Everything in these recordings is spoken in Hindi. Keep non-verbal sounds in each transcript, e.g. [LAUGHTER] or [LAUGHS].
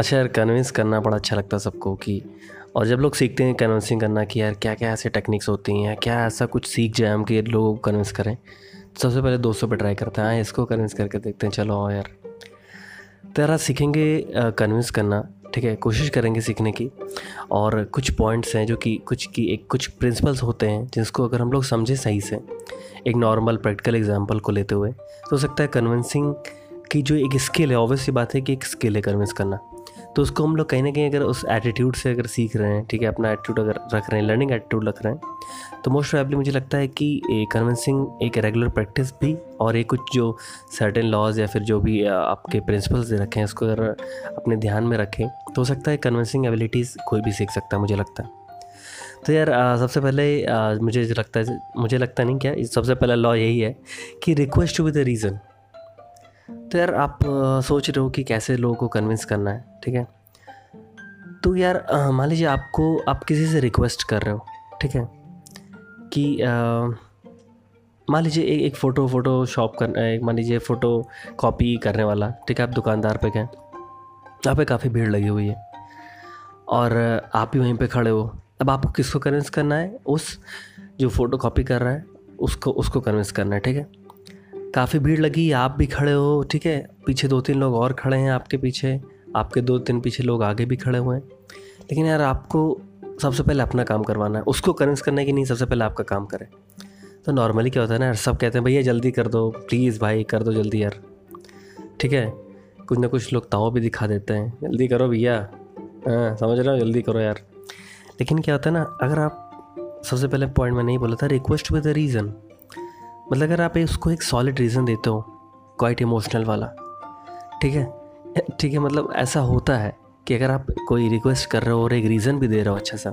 अच्छा यार कन्विंस करना बड़ा अच्छा लगता है सबको कि, और जब लोग सीखते हैं कन्विंसिंग करना कि यार क्या क्या ऐसे टेक्निक्स होती हैं, क्या ऐसा कुछ सीख जाए हम कि लोगों को कन्विंस करें। तो सबसे पहले दोस्तों पे ट्राई करते हैं हाँ इसको कन्विंस करके देखते हैं, चलो आओ यार। तो यार सीखेंगे कन्विंस करना, ठीक है? कोशिश करेंगे सीखने की। और कुछ पॉइंट्स हैं जो कि, कुछ की, एक कुछ प्रिंसिपल्स होते हैं जिसको अगर हम लोग समझें सही से, एक नॉर्मल प्रैक्टिकल एग्जांपल को लेते हुए तो हो सकता है कन्विंसिंग की जो एक स्किल है ऑब्वियस सी बात है कि एक स्किल है कन्विंस करना। तो उसको हम लोग कहीं ना कहीं अगर उस एटीट्यूड से अगर सीख रहे हैं ठीक है अपना एटीट्यूड अगर रख रहे हैं लर्निंग एटीट्यूड रख रहे हैं तो मोस्ट प्रॉब्ली मुझे लगता है कि कन्विंसिंग एक रेगुलर प्रैक्टिस भी और एक कुछ जो सर्टेन लॉज या फिर जो भी आपके प्रिंसिपल्स दे रखे हैं उसको अगर अपने ध्यान में रखें तो हो सकता है कन्वेंसिंग एबिलिटीज़ कोई भी सीख सकता है मुझे लगता है। तो यार सबसे पहले आ, मुझे लगता है मुझे लगता नहीं क्या सबसे पहला लॉ यही है कि request to with the reason तो यार आप सोच रहे हो कि कैसे लोगों को कन्विंस करना है, ठीक है? तो यार मान लीजिए आपको, आप किसी से रिक्वेस्ट कर रहे हो, ठीक है? कि मान लीजिए एक एक फ़ोटो फ़ोटो शॉप कर मान लीजिए फ़ोटो कॉपी करने वाला, ठीक है? आप दुकानदार पे गए यहाँ पे काफ़ी भीड़ लगी हुई है, और आप भी वहीं पे खड़े हो, अब आपको किसको कन्विंस करना है? उस जो फ़ोटो कॉपी कर रहा है, उसको उसको कन्विंस करना है, ठीक है? काफ़ी भीड़ लगी, आप भी खड़े हो, ठीक है? पीछे दो तीन लोग और खड़े हैं आपके पीछे। आपके दो तीन पीछे लोग आगे भी खड़े हुए हैं। लेकिन यार, आपको सबसे पहले अपना काम करवाना है। उसको कन्विंस करने की नहीं, सबसे पहले आपका काम करें। तो नॉर्मली क्या होता है ना यार, सब कहते हैं, भैया, जल्दी कर दो प्लीज़ भाई, कर दो जल्दी यार। ठीक है? कुछ ना कुछ लोग ताव भी दिखा देते हैं। जल्दी करो भैया। हाँ समझ रहे हो? जल्दी करो यार। लेकिन क्या होता है ना, अगर आप सबसे पहले पॉइंट में नहीं बोला था रिक्वेस्ट विद द रीज़न मतलब अगर आप उसको एक सॉलिड रीज़न देते हो क्वाइट इमोशनल वाला ठीक है? ठीक है मतलब ऐसा होता है कि अगर आप कोई रिक्वेस्ट कर रहे हो और एक रीज़न भी दे रहे हो अच्छा सा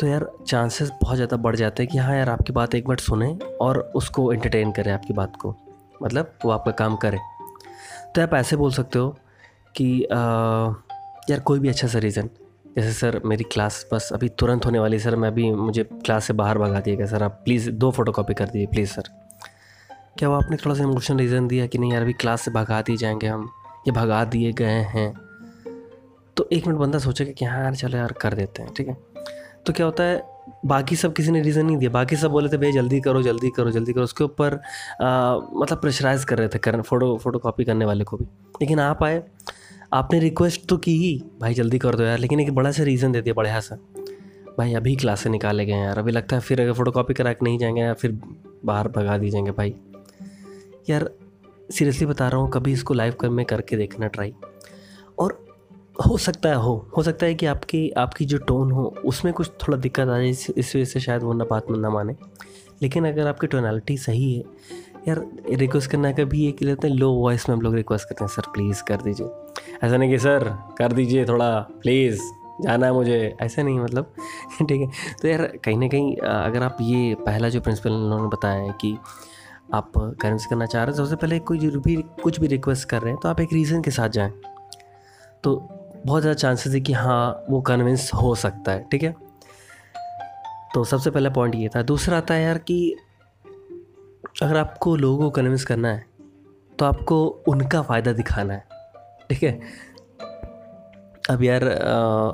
तो यार चांसेस बहुत ज़्यादा बढ़ जाते हैं कि हाँ यार आपकी बात एक बार सुने और उसको एंटरटेन करें आपकी बात को। मतलब वो आपका काम करे। तो आप ऐसे बोल सकते हो कि आ, यार कोई भी अच्छा सा रीज़न जैसे सर, मेरी क्लास बस अभी तुरंत होने वाली सर, मैं अभी, मुझे क्लास से बाहर भगा दिएगा सर। आप प्लीज़ दो फ़ोटो कॉपी कर दीजिए, प्लीज़ सर। क्या वो आपने थोड़ा सा इमोशनल रीज़न दिया कि नहीं यार, अभी क्लास से भगा दिए जाएँगे हम? ये भगा दिए गए हैं। तो एक मिनट बंदा सोचेगा कि हाँ यार, चलो यार, कर देते हैं, ठीक है? तो क्या होता है, बाकी सब किसी ने रीज़न नहीं दिया। बाकी सब बोले थे, भैया, जल्दी करो जल्दी करो जल्दी करो। उसके ऊपर मतलब प्रेशराइज कर रहे थे कर फ़ोटो फ़ोटो कॉपी करने वाले को भी। लेकिन आप आए आपने रिक्वेस्ट तो की ही। भाई, जल्दी कर दो यार, लेकिन एक बड़ा सा रीज़न दे दिया बढ़िया सा। भाई, अभी क्लास से निकाले गए यार, अभी लगता है फिर अगर फ़ोटो कॉपी करा के नहीं जाएँगे या फिर बाहर भगा दी जाएँगे भाई। यार सीरियसली बता रहा हूँ, कभी इसको लाइव कर में करके देखना ट्राई और हो सकता है, हो हो सकता है कि आपकी आपकी जो टोन हो, उसमें कुछ थोड़ा दिक्कत आ जाए, इस वजह से शायद वो ना बात ना माने। लेकिन अगर आपकी टोनैलिटी सही है यार रिक्वेस्ट करना का भी एक लेते हैं लो वॉइस में हम लोग रिक्वेस्ट करते हैं, सर प्लीज़ कर दीजिए। ऐसा नहीं कि, सर, कर दीजिए थोड़ा प्लीज़ जाना है मुझे। ऐसा नहीं मतलब [LAUGHS] ठीक है। तो यार, कहीं ना कहीं अगर आप ये पहला जो प्रिंसिपल उन्होंने बताया है कि आप करेंस करना चाह रहे हैं, सबसे पहले कोई भी, कुछ भी रिक्वेस्ट कर रहे हैं तो आप एक रीज़न के साथ जाएँ। तो बहुत ज़्यादा चांसेस है कि हाँ वो कन्विंस हो सकता है, ठीक है? तो सबसे पहला पॉइंट ये था। दूसरा आता है यार कि अगर आपको लोगों को कन्विंस करना है तो आपको उनका फ़ायदा दिखाना है ठीक है? अब यार आ,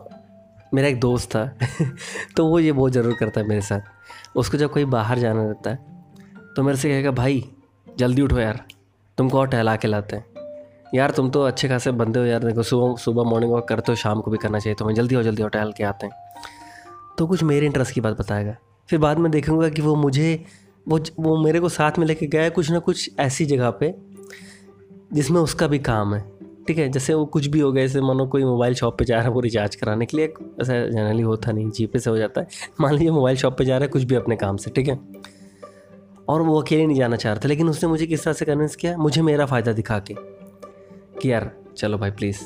मेरा एक दोस्त था [LAUGHS] तो वो ये बहुत ज़रूर करता है मेरे साथ। उसको जब कोई बाहर जाना रहता है तो मेरे से कहेगा भाई जल्दी उठो यार तुमको और टहला के लाते हैं। यार तुम तो अच्छे खासे बंदे हो यार देखो सुबह सुबह मॉर्निंग वॉक करते हो शाम को भी करना चाहिए तुम्हें जल्दी हो जल्दी हो टहल के आते हैं। तो कुछ मेरे इंटरेस्ट की बात बताएगा। फिर बाद में देखूँगा कि वो मुझे वो वो मेरे को साथ में लेके गया कुछ ना कुछ ऐसी जगह पे, जिसमें उसका भी काम है। ठीक है, जैसे वो कुछ भी हो गया, जैसे मानो कोई मोबाइल शॉप पे जा रहा है, वो रिचार्ज कराने के लिए ऐसा जनरली होता नहीं, जीपे से हो जाता है। मान लीजिए मोबाइल शॉप पे जा रहा है, कुछ भी अपने काम से, ठीक है? और वो अकेले नहीं जाना चाह रहा था, लेकिन उसने मुझे किस तरह से कन्विंस किया? मुझे मेरा फ़ायदा दिखा के, कि यार, चलो भाई प्लीज़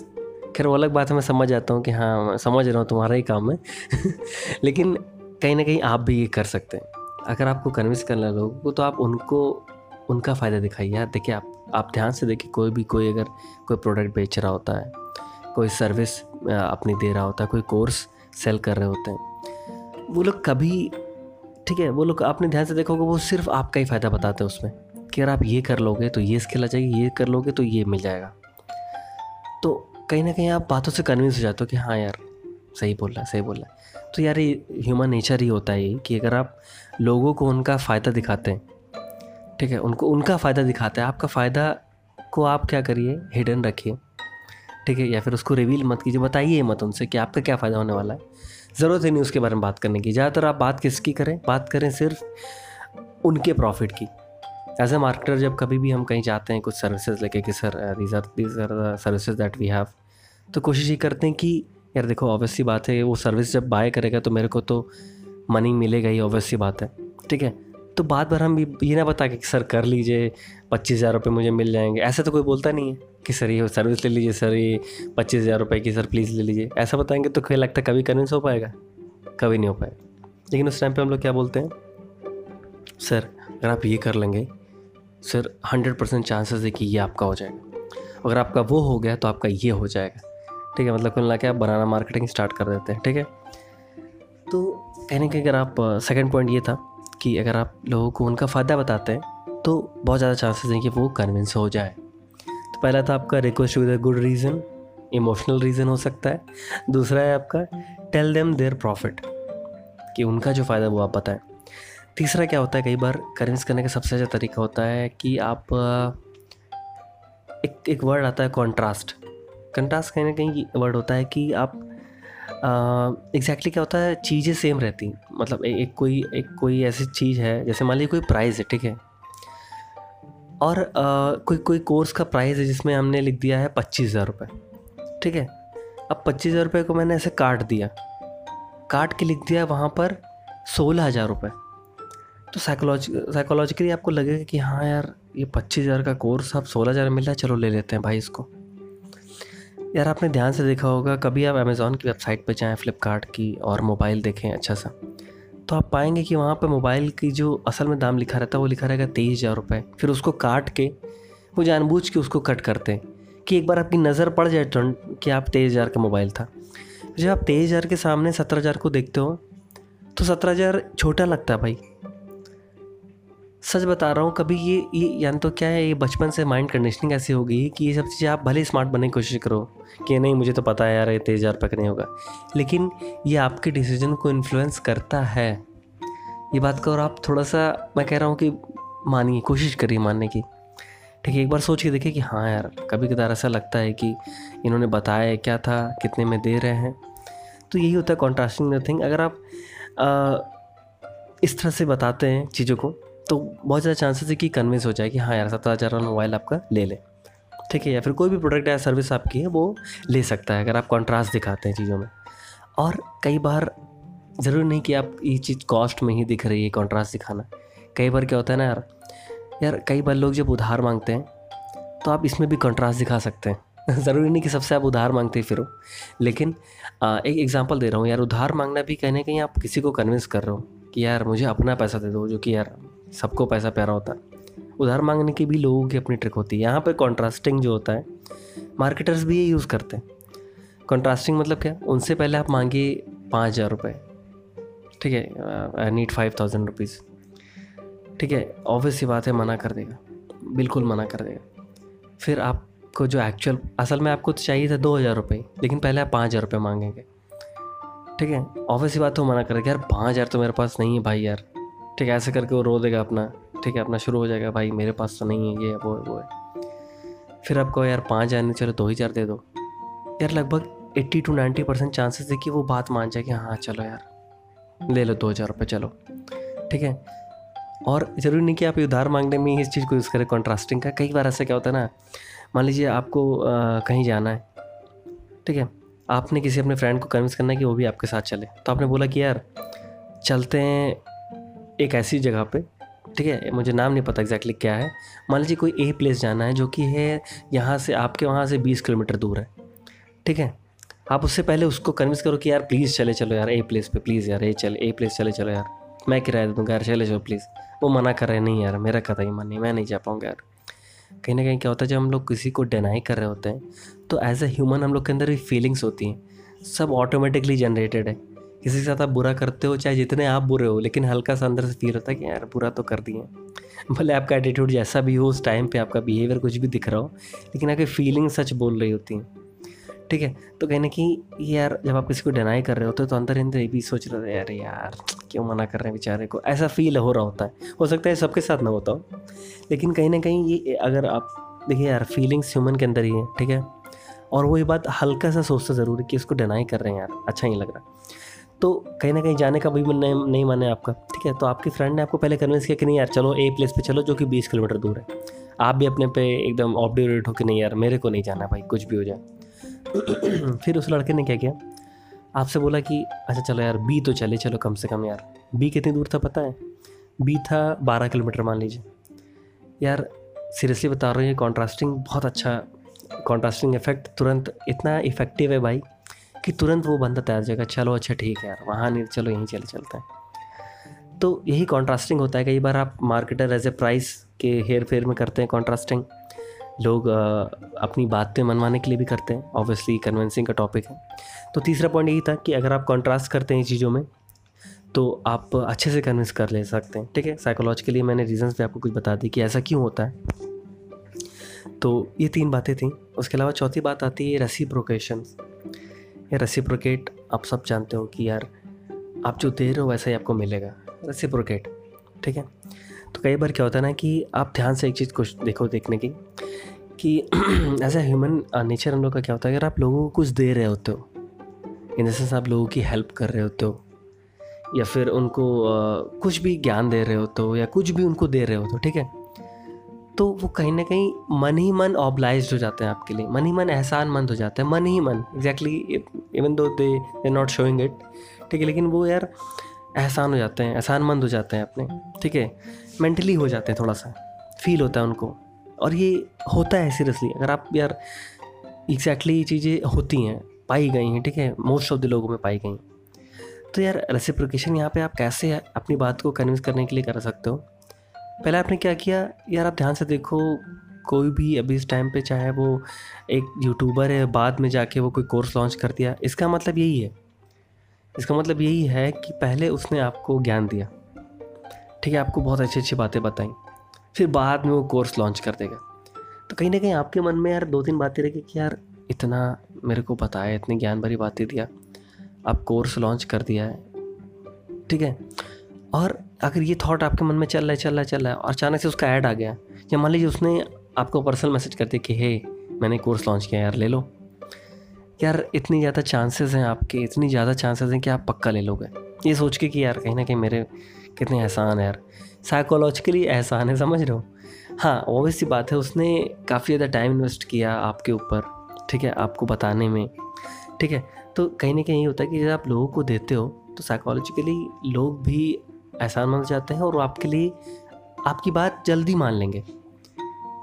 खैर, वो अलग बात है, मैं समझ जाता हूँ कि हाँ समझ रहा हूँ, तुम्हारा ही काम है। [LAUGHS] लेकिन कहीं ना कहीं आप भी ये कर सकते हैं। अगर आपको कन्विंस करना लोगों को तो आप उनको, उनका फ़ायदा दिखाइए। यार देखिए आप आप ध्यान से देखिए, कोई भी, कोई अगर कोई प्रोडक्ट बेच रहा होता है, कोई सर्विस अपनी दे रहा होता है, कोई कोर्स सेल कर रहे होते हैं, वो लोग कभी, ठीक है, वो लोग आपने ध्यान से देखोगे वो सिर्फ़ आपका ही फ़ायदा बताते हैं उसमें, कि अगर आप ये कर लोगे तो ये स्किल आ जाएगी, ये कर लोगे तो ये मिल जाएगा। तो कहीं ना कहीं आप बातों से कन्विंस हो जाते हो कि हाँ यार, सही बोल रहा है, सही बोल रहा है। तो यार ये ह्यूमन नेचर ही होता है कि अगर आप लोगों को उनका फ़ायदा दिखाते हैं। ठीक है? उनको, उनका फ़ायदा दिखाते हैं। आपका फ़ायदा को आप क्या करिए? हिडन रखिए। ठीक है? या फिर उसको रिवील मत कीजिए। बताइए मत उनसे कि आपका क्या फ़ायदा होने वाला है। ज़रूरत ही नहीं उसके बारे में बात करने की। ज़्यादातर आप बात किसकी करें? बात करें सिर्फ़ उनके प्रॉफिट की। एज ए मार्केटर जब कभी भी हम कहीं जाते हैं कुछ सर्विसेज़ लेके कि sir these are these are services that we have तो कोशिश ये करते हैं कि, यार देखो ऑब्वियसली बात है, वो सर्विस जब बाय करेगा तो मेरे को तो मनी मिलेगा ही ऑब्वियसली बात है। ठीक है? तो बात भर हम ये ना बता कि सर कर लीजिए, पच्चीस हज़ार रुपये मुझे मिल जाएँगे। ऐसा तो कोई बोलता नहीं है कि सर ये सर्विस ले लीजिए, सर ये पच्चीस हज़ार रुपये की, सर प्लीज़ ले लीजिए। ऐसा बताएँगे तो कहीं लगता है कभी कन्विंस हो पाएगा? कभी नहीं हो पाएगा। लेकिन उस टाइम पे हम लोग क्या बोलते हैं? सर, अगर आप ये कर लेंगे, सर हंड्रेड परसेंट चांसेस है कि ये आपका हो जाएगा। अगर आपका वो हो गया तो आपका ये हो जाएगा। ठीक है? मतलब कुल के आप बनाना मार्केटिंग स्टार्ट कर देते हैं। ठीक है? तो कहने के अगर आप सेकंड पॉइंट ये था कि अगर आप लोगों को उनका फ़ायदा बताते हैं तो बहुत ज़्यादा चांसेस हैं कि वो कन्विंस हो जाए। तो पहला था आपका request with a good reason emotional reason हो सकता है। दूसरा है आपका टेल देम देयर प्रॉफिट कि उनका जो फ़ायदा वो आप बताएँ। तीसरा क्या होता है, कई बार कन्विंस करने का सबसे अच्छा तरीका होता है कि आप एक एक वर्ड आता है कॉन्ट्रास्ट कंट्रास्ट कहीं ना कहीं वर्ड होता है कि आप एग्जैक्टली क्या होता है चीज़ें सेम रहती मतलब ए, एक कोई एक कोई ऐसी चीज़ है जैसे मान लीजिए कोई प्राइस है ठीक है? और आ, कोई कोई कोर्स का प्राइस है जिसमें हमने लिख दिया है पच्चीस हज़ार रुपये ठीक है? अब पच्चीस हज़ार रुपये को मैंने ऐसे काट दिया। काट के लिख दिया वहाँ पर सोलह हज़ार रुपये तो साइकोलॉजी साइकोलॉजिकली आपको लगेगा कि हाँ यार ये पच्चीस हज़ार का कोर्स अब सोलह हज़ार मिल रहा है चलो ले लेते हैं भाई इसको। यार, आपने ध्यान से देखा होगा, कभी आप अमेज़ोन की वेबसाइट पर जाएँ फ्लिपकार्ट की और मोबाइल देखें अच्छा सा तो आप पाएँगे कि वहाँ पर मोबाइल की जो असल में दाम लिखा रहता है, वो लिखा रहेगा तेईस हज़ार रुपये फिर उसको काट के, वो जानबूझ के उसको कट करते हैं कि एक बार आपकी नज़र पड़ जाए टर्न कि आप तेईस हज़ार का मोबाइल था। जब आप तेईस हज़ार के सामने सत्रह हज़ार को देखते हो तो सत्रह हज़ार छोटा लगता है भाई। सच बता रहा हूँ कभी ये ये यानी तो क्या है ये बचपन से माइंड कंडीशनिंग ऐसी हो गई कि ये सब चीज़ें आप भले स्मार्ट बनने की कोशिश करो कि नहीं मुझे तो पता है यार ये तेज़ रुपये नहीं होगा। लेकिन ये आपके डिसीज़न को इन्फ्लुएंस करता है। ये बात का और आप थोड़ा सा मैं कह रहा हूँ कि मानिए कोशिश करिए मानने की। ठीक है एक बार सोच के देखिए कि हाँ यार कभी कदार ऐसा लगता है कि इन्होंने बताया क्या था कितने में दे रहे हैं। तो यही होता है कॉन्ट्रास्टिंग थिंग अगर आप आ, इस तरह से बताते हैं चीज़ों को तो बहुत ज़्यादा चांसेस है कि कन्विंस हो जाए कि हाँ यार सत्रह हज़ार वाला मोबाइल आपका ले ले। ठीक है या फिर कोई भी प्रोडक्ट या सर्विस आपकी है वो ले सकता है अगर आप कॉन्ट्रास्ट दिखाते हैं चीज़ों में। और कई बार ज़रूरी नहीं कि आप ये चीज़ कॉस्ट में ही दिख रही है कॉन्ट्रास्ट दिखाना। कई बार क्या होता है ना यार यार कई बार लोग जब उधार मांगते हैं तो आप इसमें भी कॉन्ट्रास्ट दिखा सकते हैं। [LAUGHS] ज़रूरी नहीं कि सबसे आप उधार मांगते फिर। लेकिन आ, एक एग्जांपल दे रहा हूँ यार उधार मांगना भी कहीं ना कहीं आप किसी को कन्विंस कर रहे हो कि यार मुझे अपना पैसा दे दो जो कि यार सबको पैसा प्यारा होता है। उधार मांगने की भी लोगों की अपनी ट्रिक होती है। यहाँ पर कॉन्ट्रास्टिंग जो होता है मार्केटर्स भी ये यूज़ करते हैं। कॉन्ट्रास्टिंग मतलब क्या? उनसे पहले आप मांगिए पाँच हज़ार रुपये ठीक है? I need five thousand rupees ठीक है? ऑब्वियस बात है, मना कर देगा। बिल्कुल मना कर देगा। फिर आपको जो एक्चुअल असल में आपको तो चाहिए था दो हज़ार रुपये लेकिन पहले आप पाँच हज़ार रुपये मांगेंगे। ठीक है? ऑब्वियस बात तो मना करेगा। यार, पाँच हज़ार तो मेरे पास नहीं है भाई यार। ठीक है ऐसे करके वो रो देगा अपना। ठीक है अपना शुरू हो जाएगा भाई मेरे पास तो नहीं है ये वो है वो है। फिर आपको यार पाँच हज़ार नहीं चलो दो हज़ार दे दो। यार लगभग eighty two ninety percent chances है कि वो बात मान जाए कि हाँ चलो यार ले लो दो हज़ार रुपये चलो। ठीक है? और ज़रूरी नहीं कि आप उधार मांगने में इस चीज़ को यूज़ करें। कॉन्ट्रास्टिंग का कई बार ऐसा क्या होता है ना मान लीजिए आपको आ, कहीं जाना है ठीक है? आपने किसी अपने फ्रेंड को कन्विंस करना है कि वो भी आपके साथ चले। तो आपने बोला कि यार चलते हैं एक ऐसी जगह पे, ठीक है? मुझे नाम नहीं पता एग्जैक्टली क्या है। मान लीजिए कोई ए प्लेस जाना है जो कि है यहाँ से, आपके वहाँ से बीस किलोमीटर दूर है, ठीक है? आप उससे पहले उसको कन्विंस करो कि यार प्लीज़ चले चलो यार ए प्लेस पे प्लीज़ यार ए चले ए प्लेस चले चलो यार। मैं किराया दे दूँगा यार, चले चलो प्लीज़ वो मना कर रहे नहीं यार, मेरा ही मन नहीं, मैं नहीं जा पाऊँगा यार। कहीं ना कहीं क्या होता है, जब हम लोग किसी को डिनाई कर रहे होते हैं तो एज अ ह्यूमन हम लोग के अंदर भी फीलिंग्स होती हैं। सब ऑटोमेटिकली जनरेटेड है। किसी के साथ आप बुरा करते हो, चाहे जितने आप बुरे हो, लेकिन हल्का सा अंदर से फील होता है कि यार बुरा तो कर दिए भले आपका एटीट्यूड जैसा भी हो, उस टाइम पे आपका बिहेवियर कुछ भी दिख रहा हो, लेकिन आपकी फीलिंग सच बोल रही होती हैं। ठीक है? तो कहीं ना कहीं यार, जब आप किसी को डिनाई कर रहे होते तो अंदर अंदर ये भी सोच रहे थे यार यार, क्यों मना कर रहे हैं बेचारे को? ऐसा फील हो रहा होता है। हो सकता है सबके साथ ना होता हो, लेकिन कहीं ना कहीं ये अगर आप, देखिए यार फीलिंग्स ह्यूमन के अंदर ही है, ठीक है? और वही बात हल्का सा सोचता ज़रूर है कि इसको डिनाई कर रहे हैं, यार अच्छा नहीं लग रहा। तो कहीं ना कहीं जाने का भी मन नहीं, नहीं मन आपका। ठीक है तो आपकी फ्रेंड ने आपको पहले कन्विंस किया कि नहीं यार चलो ए प्लेस पे चलो जो कि बीस किलोमीटर दूर है। आप भी अपने पे एकदम ऑपडेट हो कि नहीं यार मेरे को नहीं जाना भाई कुछ भी हो जाए। [CLEARS THROAT] फिर उस लड़के ने क्या किया? आपसे बोला कि अच्छा चलो यार बी तो चले चलो कम से कम यार। बी कितनी दूर था पता है? बी था बारह किलोमीटर मान लीजिए। यार सीरियसली बता रहा हूँ ये कॉन्ट्रास्टिंग बहुत अच्छा कॉन्ट्रास्टिंग इफ़ेक्ट तुरंत इतना इफ़ेक्टिव है भाई। कि तुरंत वो बंदा तैयार जाएगा। चलो अच्छा ठीक है यार, वहाँ नहीं, चलो, यहीं चले, चलते हैं। तो यही कॉन्ट्रास्टिंग होता है, कई बार आप मार्केटर एज ए प्राइस के हेयर फेयर में करते हैं कॉन्ट्रास्टिंग लोग अपनी बातें मनवाने के लिए भी करते हैं ऑब्वियसली कन्वेंसिंग का टॉपिक है। तो तीसरा पॉइंट यही था कि अगर आप कॉन्ट्रास्ट करते हैं इन चीज़ों में तो आप अच्छे से कन्विंस कर ले सकते हैं, ठीक है? साइकोलॉजिकली मैंने रीजंस भी आपको कुछ बता दी कि ऐसा क्यों होता है। तो ये तीन बातें थी। उसके अलावा चौथी बात आती है रेसिप्रोकेशन या रेसिप्रोकेट आप सब जानते हो कि यार आप जो दे रहे हो वैसा ही आपको मिलेगा। रेसिप्रोकेट ठीक है? तो कई बार क्या होता है ना कि आप ध्यान से एक चीज़ कुछ देखो देखने की कि ऐसा ह्यूमन नेचर हम लोग का क्या होता है अगर आप लोगों को कुछ दे रहे होते हो इन द सेंस आप लोगों की हेल्प कर रहे होते हो या फिर उनको uh, कुछ भी ज्ञान दे रहे होते हो या कुछ भी उनको दे रहे होते हो ठीक है? तो वो कहीं ना कहीं मन ही मन ऑब्लाइज हो जाते हैं आपके लिए। मन ही मन एहसान मंद हो जाते हैं। मन ही मन। Exactly even though they they not showing it ठीक है, लेकिन वो यार एहसान हो जाते हैं एहसान मंद हो जाते हैं अपने, ठीक है? मेंटली हो जाते हैं थोड़ा सा फील होता है उनको। और ये होता है सीरियसली अगर आप यार एग्जैक्टली ये चीज़ें होती हैं, पाई गई हैं, ठीक है? मोस्ट ऑफ़ द लोगों में पाई गई तो यार रेसिप्रिकेशन यहाँ पे आप कैसे अपनी बात को कन्विंस करने के लिए कर सकते हो? पहले आपने क्या किया? यार आप ध्यान से देखो, कोई भी अभी इस टाइम पे चाहे वो एक यूट्यूबर है, बाद में जाके वो कोई कोर्स लॉन्च कर दिया, इसका मतलब यही है। इसका मतलब यही है कि पहले उसने आपको ज्ञान दिया। ठीक है, आपको बहुत अच्छी अच्छी बातें बताई, फिर बाद में वो कोर्स लॉन्च कर देगा। तो कहीं ना कहीं आपके मन में यार दो तीन बातें रही कि यार इतना मेरे को बताया, इतनी ज्ञान भरी बातें दिया, आप कोर्स लॉन्च कर दिया है। ठीक है? और अगर ये थॉट आपके मन में चल रहा है, चल रहा है, चल रहा है और अचानक से उसका ऐड आ गया, या मान लीजिए उसने आपको पर्सनल मैसेज कर दिया कि हे मैंने कोर्स लॉन्च किया यार, ले लो। यार, इतनी ज़्यादा चांसेस हैं आपके, इतनी ज़्यादा चांसेस हैं कि आप पक्का ले लोगे। ये सोच के कि यार, कहीं ना कहीं मेरे कितने एहसान है यार। साइकोलॉजिकली एहसान है, समझ रहे हो? हाँ ओबियस सी बात है, उसने काफ़ी ज़्यादा टाइम इन्वेस्ट किया आपके ऊपर, ठीक है, आपको बताने में, ठीक है? तो कहीं ना कहीं ये होता है कि जब आप लोगों को देते हो तो साइकोलॉजिकली लोग भी एहसान मान जाते हैं और आपके लिए आपकी बात जल्दी मान लेंगे।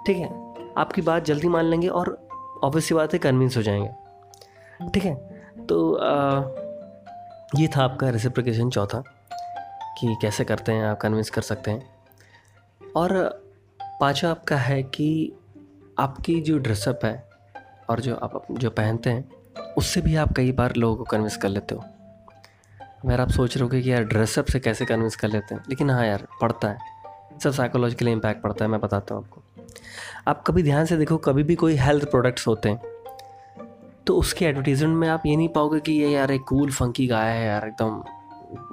ठीक है? आपकी बात जल्दी मान लेंगे और ऑब्वियस सी बात है कन्विंस हो जाएँगे। ठीक है? तो आ, ये था आपका रेसिप्रिकेशन चौथा कि कैसे करते हैं आप कन्विंस कर सकते हैं। और पाँचवा आपका है कि आपकी जो ड्रेसअप है और जो आप जो पहनते हैं उससे भी आप कई बार लोगों को कन्विंस कर लेते हो। अगर आप सोच रहे हो कि यार ड्रेसअप से कैसे कन्विंस कर लेते हैं, लेकिन हाँ यार पड़ता है। सब साइकोलॉजिकली इम्पैक्ट पड़ता है, मैं बताता हूँ आपको। आप कभी ध्यान से देखो, कभी भी कोई हेल्थ प्रोडक्ट्स होते हैं तो उसके एडवर्टीजमेंट में आप ये नहीं पाओगे कि ये यार एक कूल फंकी गाय है यार, एकदम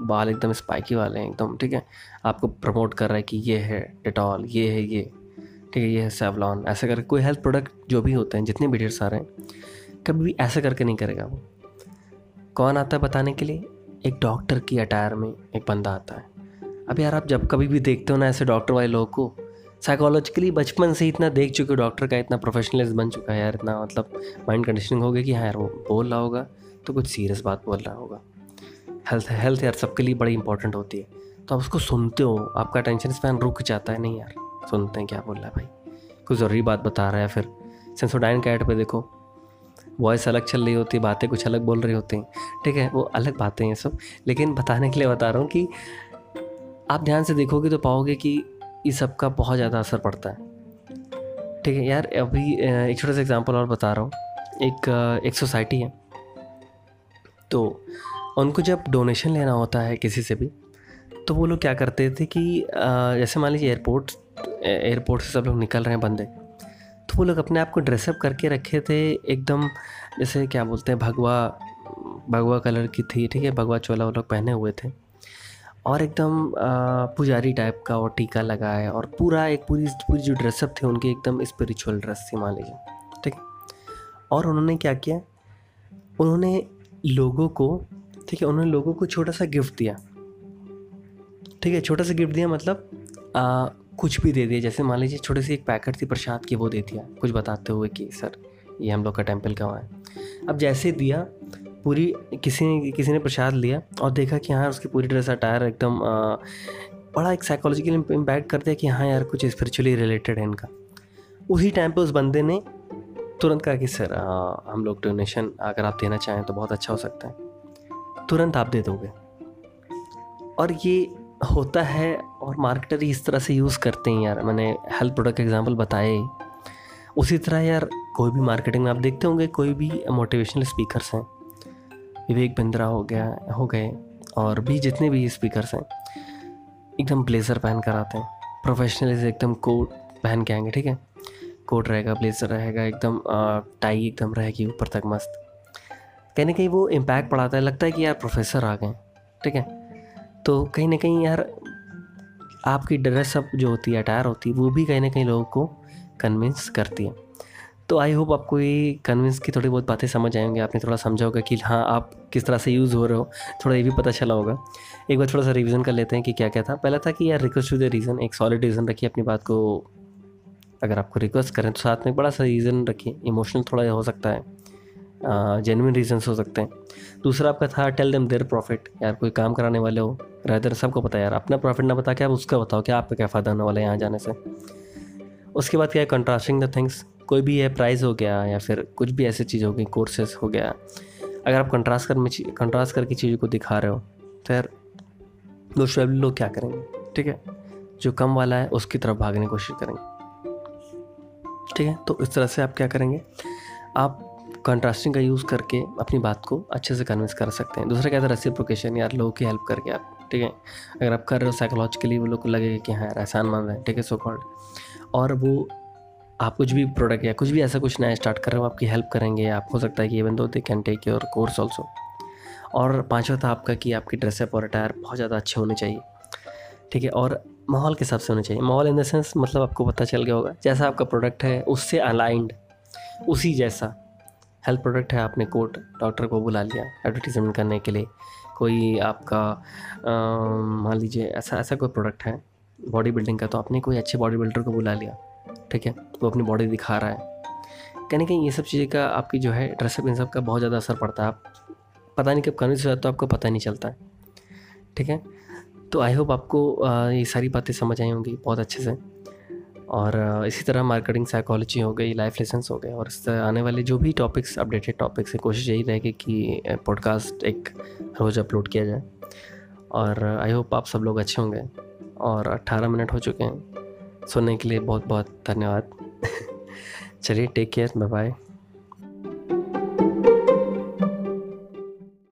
बाल एकदम स्पाइकी वाले हैं, एकदम, ठीक है? आपको प्रमोट कर रहा है कि ये है डिटॉल ये है ये, ठीक है? ये है सेवलॉन ऐसे करके कोई हेल्थ प्रोडक्ट जो भी होते हैं, जितने भी ढेर सारे हैं, कभी भी ऐसे करके नहीं करेगा वो। कौन आता है बताने के लिए? एक डॉक्टर की अटायर में एक बंदा आता है। अब यार, आप जब कभी भी देखते हो ना ऐसे डॉक्टर वाले लोगों को साइकोलॉजिकली बचपन से इतना देख चुके हो, डॉक्टर का इतना प्रोफेशनलिस्ट बन चुका है यार, इतना मतलब माइंड कंडीशनिंग हो गया कि हाँ यार, वो बोल रहा होगा तो कुछ सीरियस बात बोल रहा होगा। हेल्थ हेल्थ यार सबके लिए बड़ी इंपॉर्टेंट होती है। तो आप उसको सुनते हो, आपका टेंशन स्पैन रुक जाता है। नहीं यार, सुनते हैं क्या बोल रहा है भाई? कुछ ज़रूरी बात बता रहा है फिर सेंसोडाइन कैट पे देखो। वॉइस अलग चल रही होती है बातें कुछ अलग बोल रही होती। हैं ठीक है, वो अलग बातें हैं सब। लेकिन बताने के लिए बता रहा हूँ कि आप ध्यान से देखोगे तो पाओगे कि इस सब का बहुत ज़्यादा असर पड़ता है। ठीक है, यार, अभी एक छोटा सा एग्ज़ाम्पल और बता रहा हूँ। एक एक सोसाइटी है। तो उनको जब डोनेशन लेना होता है किसी से भी तो वो लोग क्या करते थे कि जैसे मान लीजिए एयरपोर्ट एयरपोर्ट से सब लोग निकल रहे हैं बंदे। तो वो लोग अपने आप को ड्रेसअप करके रखे थे एकदम जैसे क्या बोलते हैं भगवा भगवा कलर की थी ठीक है भगवा चोला वो लोग पहने हुए थे। और एकदम पुजारी टाइप का और टीका लगाए और पूरा एक पूरी पूरी जो ड्रेसअप थे उनकी एकदम स्पिरिचुअल ड्रेस थी मान लीजिए ठीक है। और उन्होंने क्या किया उन्होंने लोगों को ठीक है उन्होंने लोगों को छोटा सा गिफ्ट दिया ठीक है छोटा सा गिफ्ट दिया मतलब आ, कुछ भी दे दिया। जैसे मान लीजिए छोटे से एक पैकेट थी प्रसाद की, वो दे दिया कुछ बताते हुए कि, सर, ये हम लोग का टेंपल कहाँ है? अब जैसे दिया, पूरी किसी ने किसी ने प्रसाद लिया और देखा कि हाँ उसकी पूरी ड्रेस अटायर एकदम बड़ा एक साइकोलॉजिकल इम्पैक्ट कर दिया कि हाँ यार, कुछ स्पिरिचुअली रिलेटेड है इनका। उसी टाइम पे उस बंदे ने तुरंत कहा कि, सर हम लोग डोनेशन अगर आप देना चाहें तो बहुत अच्छा हो सकता है। तुरंत आप दे दोगे। और ये होता है और मार्केटर इस तरह से यूज़ करते हैं यार। मैंने हेल्थ प्रोडक्ट एग्ज़ाम्पल बताए। उसी तरह यार, कोई भी मार्केटिंग में आप देखते होंगे, कोई भी मोटिवेशनल स्पीकर्स हैं। विवेक बिंद्रा हो गया, हो गए, और भी जितने भी स्पीकर्स हैं, एकदम ब्लेज़र पहन कर आते हैं। प्रोफेशनली एकदम कोट पहन के आएँगे, ठीक है? कोट रहेगा ब्लेजर रहेगा, एकदम टाई एकदम रहेगी, ऊपर तक मस्त। कहीं ना कहीं वो इम्पैक्ट पड़ाता है। लगता है कि यार प्रोफेसर आ गए, ठीक है? तो कहीं ना कहीं यार आपकी ड्रेसअप जो होती है अटायर होती है, वो भी कहीं ना कहीं लोगों को कन्विंस करती है। तो आई होप आपको ये कन्विंस की थोड़ी बहुत बातें समझ आएँगे, आपने थोड़ा समझा होगा कि हाँ आप किस तरह से यूज़ हो रहे हो, थोड़ा ये भी पता चला होगा। एक बार थोड़ा सा रिवीजन कर लेते हैं कि क्या क्या था। पहला था कि यार रिक्वेस्ट टू द रीज़न एक सॉलिड रीज़न रखिए अपनी बात को। अगर आपको रिक्वेस्ट करें तो साथ में बड़ा सा रीज़न रखिए इमोशनल थोड़ा हो सकता है जेनविन रीजन्स हो सकते हैं। दूसरा आपका था टेल देम देर प्रॉफिट यार कोई काम कराने वाले हो रहते सबको पता है यार, अपना प्रॉफिट ना बता के आप उसका बताओ कि आपका क्या फ़ायदा होने वाला है यहाँ जाने से। उसके बाद क्या है कंट्रास्टिंग द थिंग्स कोई भी है प्राइस हो गया या फिर कुछ भी ऐसी चीज़ हो गई कोर्सेस हो गया। अगर आप कंट्रास्ट कर में कंट्रास्ट करके चीज़ों को दिखा रहे हो तो यार मोस्ट लोग क्या करेंगे, ठीक है? जो कम वाला है, उसकी तरफ़ भागने की कोशिश करेंगे। ठीक है? तो इस तरह से आप क्या करेंगे? आप कंट्रास्टिंग का यूज़ करके अपनी बात को अच्छे से कन्विंस कर सकते हैं। दूसरा क्या था रेसिप्रोकेशन यार, लोगों की हेल्प करके आप ठीक है? अगर आप कर रहे हो साइकोलॉजिकली वो लोग को लगेगा कि हाँ यार एहसान मान रहे हैं, ठीक है सो कॉल्ड और वो, आप कुछ भी प्रोडक्ट या कुछ भी ऐसा कुछ नया स्टार्ट कर रहे हो, आपकी हेल्प करेंगे, आप, हो सकता है कि even though they can take your course also और पाँचवा था आपका कि आपकी ड्रेसअप और अटायर बहुत ज़्यादा अच्छे होने चाहिए, ठीक है? और माहौल के हिसाब से होने चाहिए। माहौल इन द सेंस मतलब आपको पता चल गया होगा, जैसा आपका प्रोडक्ट है, उससे अलाइंड उसी जैसा। हेल्थ प्रोडक्ट है, आपने कोर्ट डॉक्टर को बुला लिया एडवर्टीजमेंट करने के लिए। कोई आपका मान लीजिए ऐसा ऐसा कोई प्रोडक्ट है बॉडी बिल्डिंग का तो आपने कोई अच्छे बॉडी बिल्डर को बुला लिया, ठीक है? वो अपनी बॉडी दिखा रहा है। कहीं ना कहीं ये सब चीज़ें का आपकी जो है ड्रेसअप इन सब का बहुत ज़्यादा असर पड़ता है। आप पता नहीं कब कन्विंस हो जाता तो आपको पता नहीं चलता है, ठीक है? तो आई होप आपको ये सारी बातें समझ आई होंगी बहुत अच्छे से। और इसी तरह मार्केटिंग साइकोलॉजी हो गई लाइफ लेसन्स हो गए और इस आने वाले जो भी टॉपिक्स अपडेटेड टॉपिक्स हैं, कोशिश यही रहेगी कि पॉडकास्ट एक रोज़ अपलोड किया जाए। और आई होप आप सब लोग अच्छे होंगे और 18 मिनट हो चुके हैं। सुनने के लिए बहुत बहुत धन्यवाद। [LAUGHS] चलिए टेक केयर बाय बाय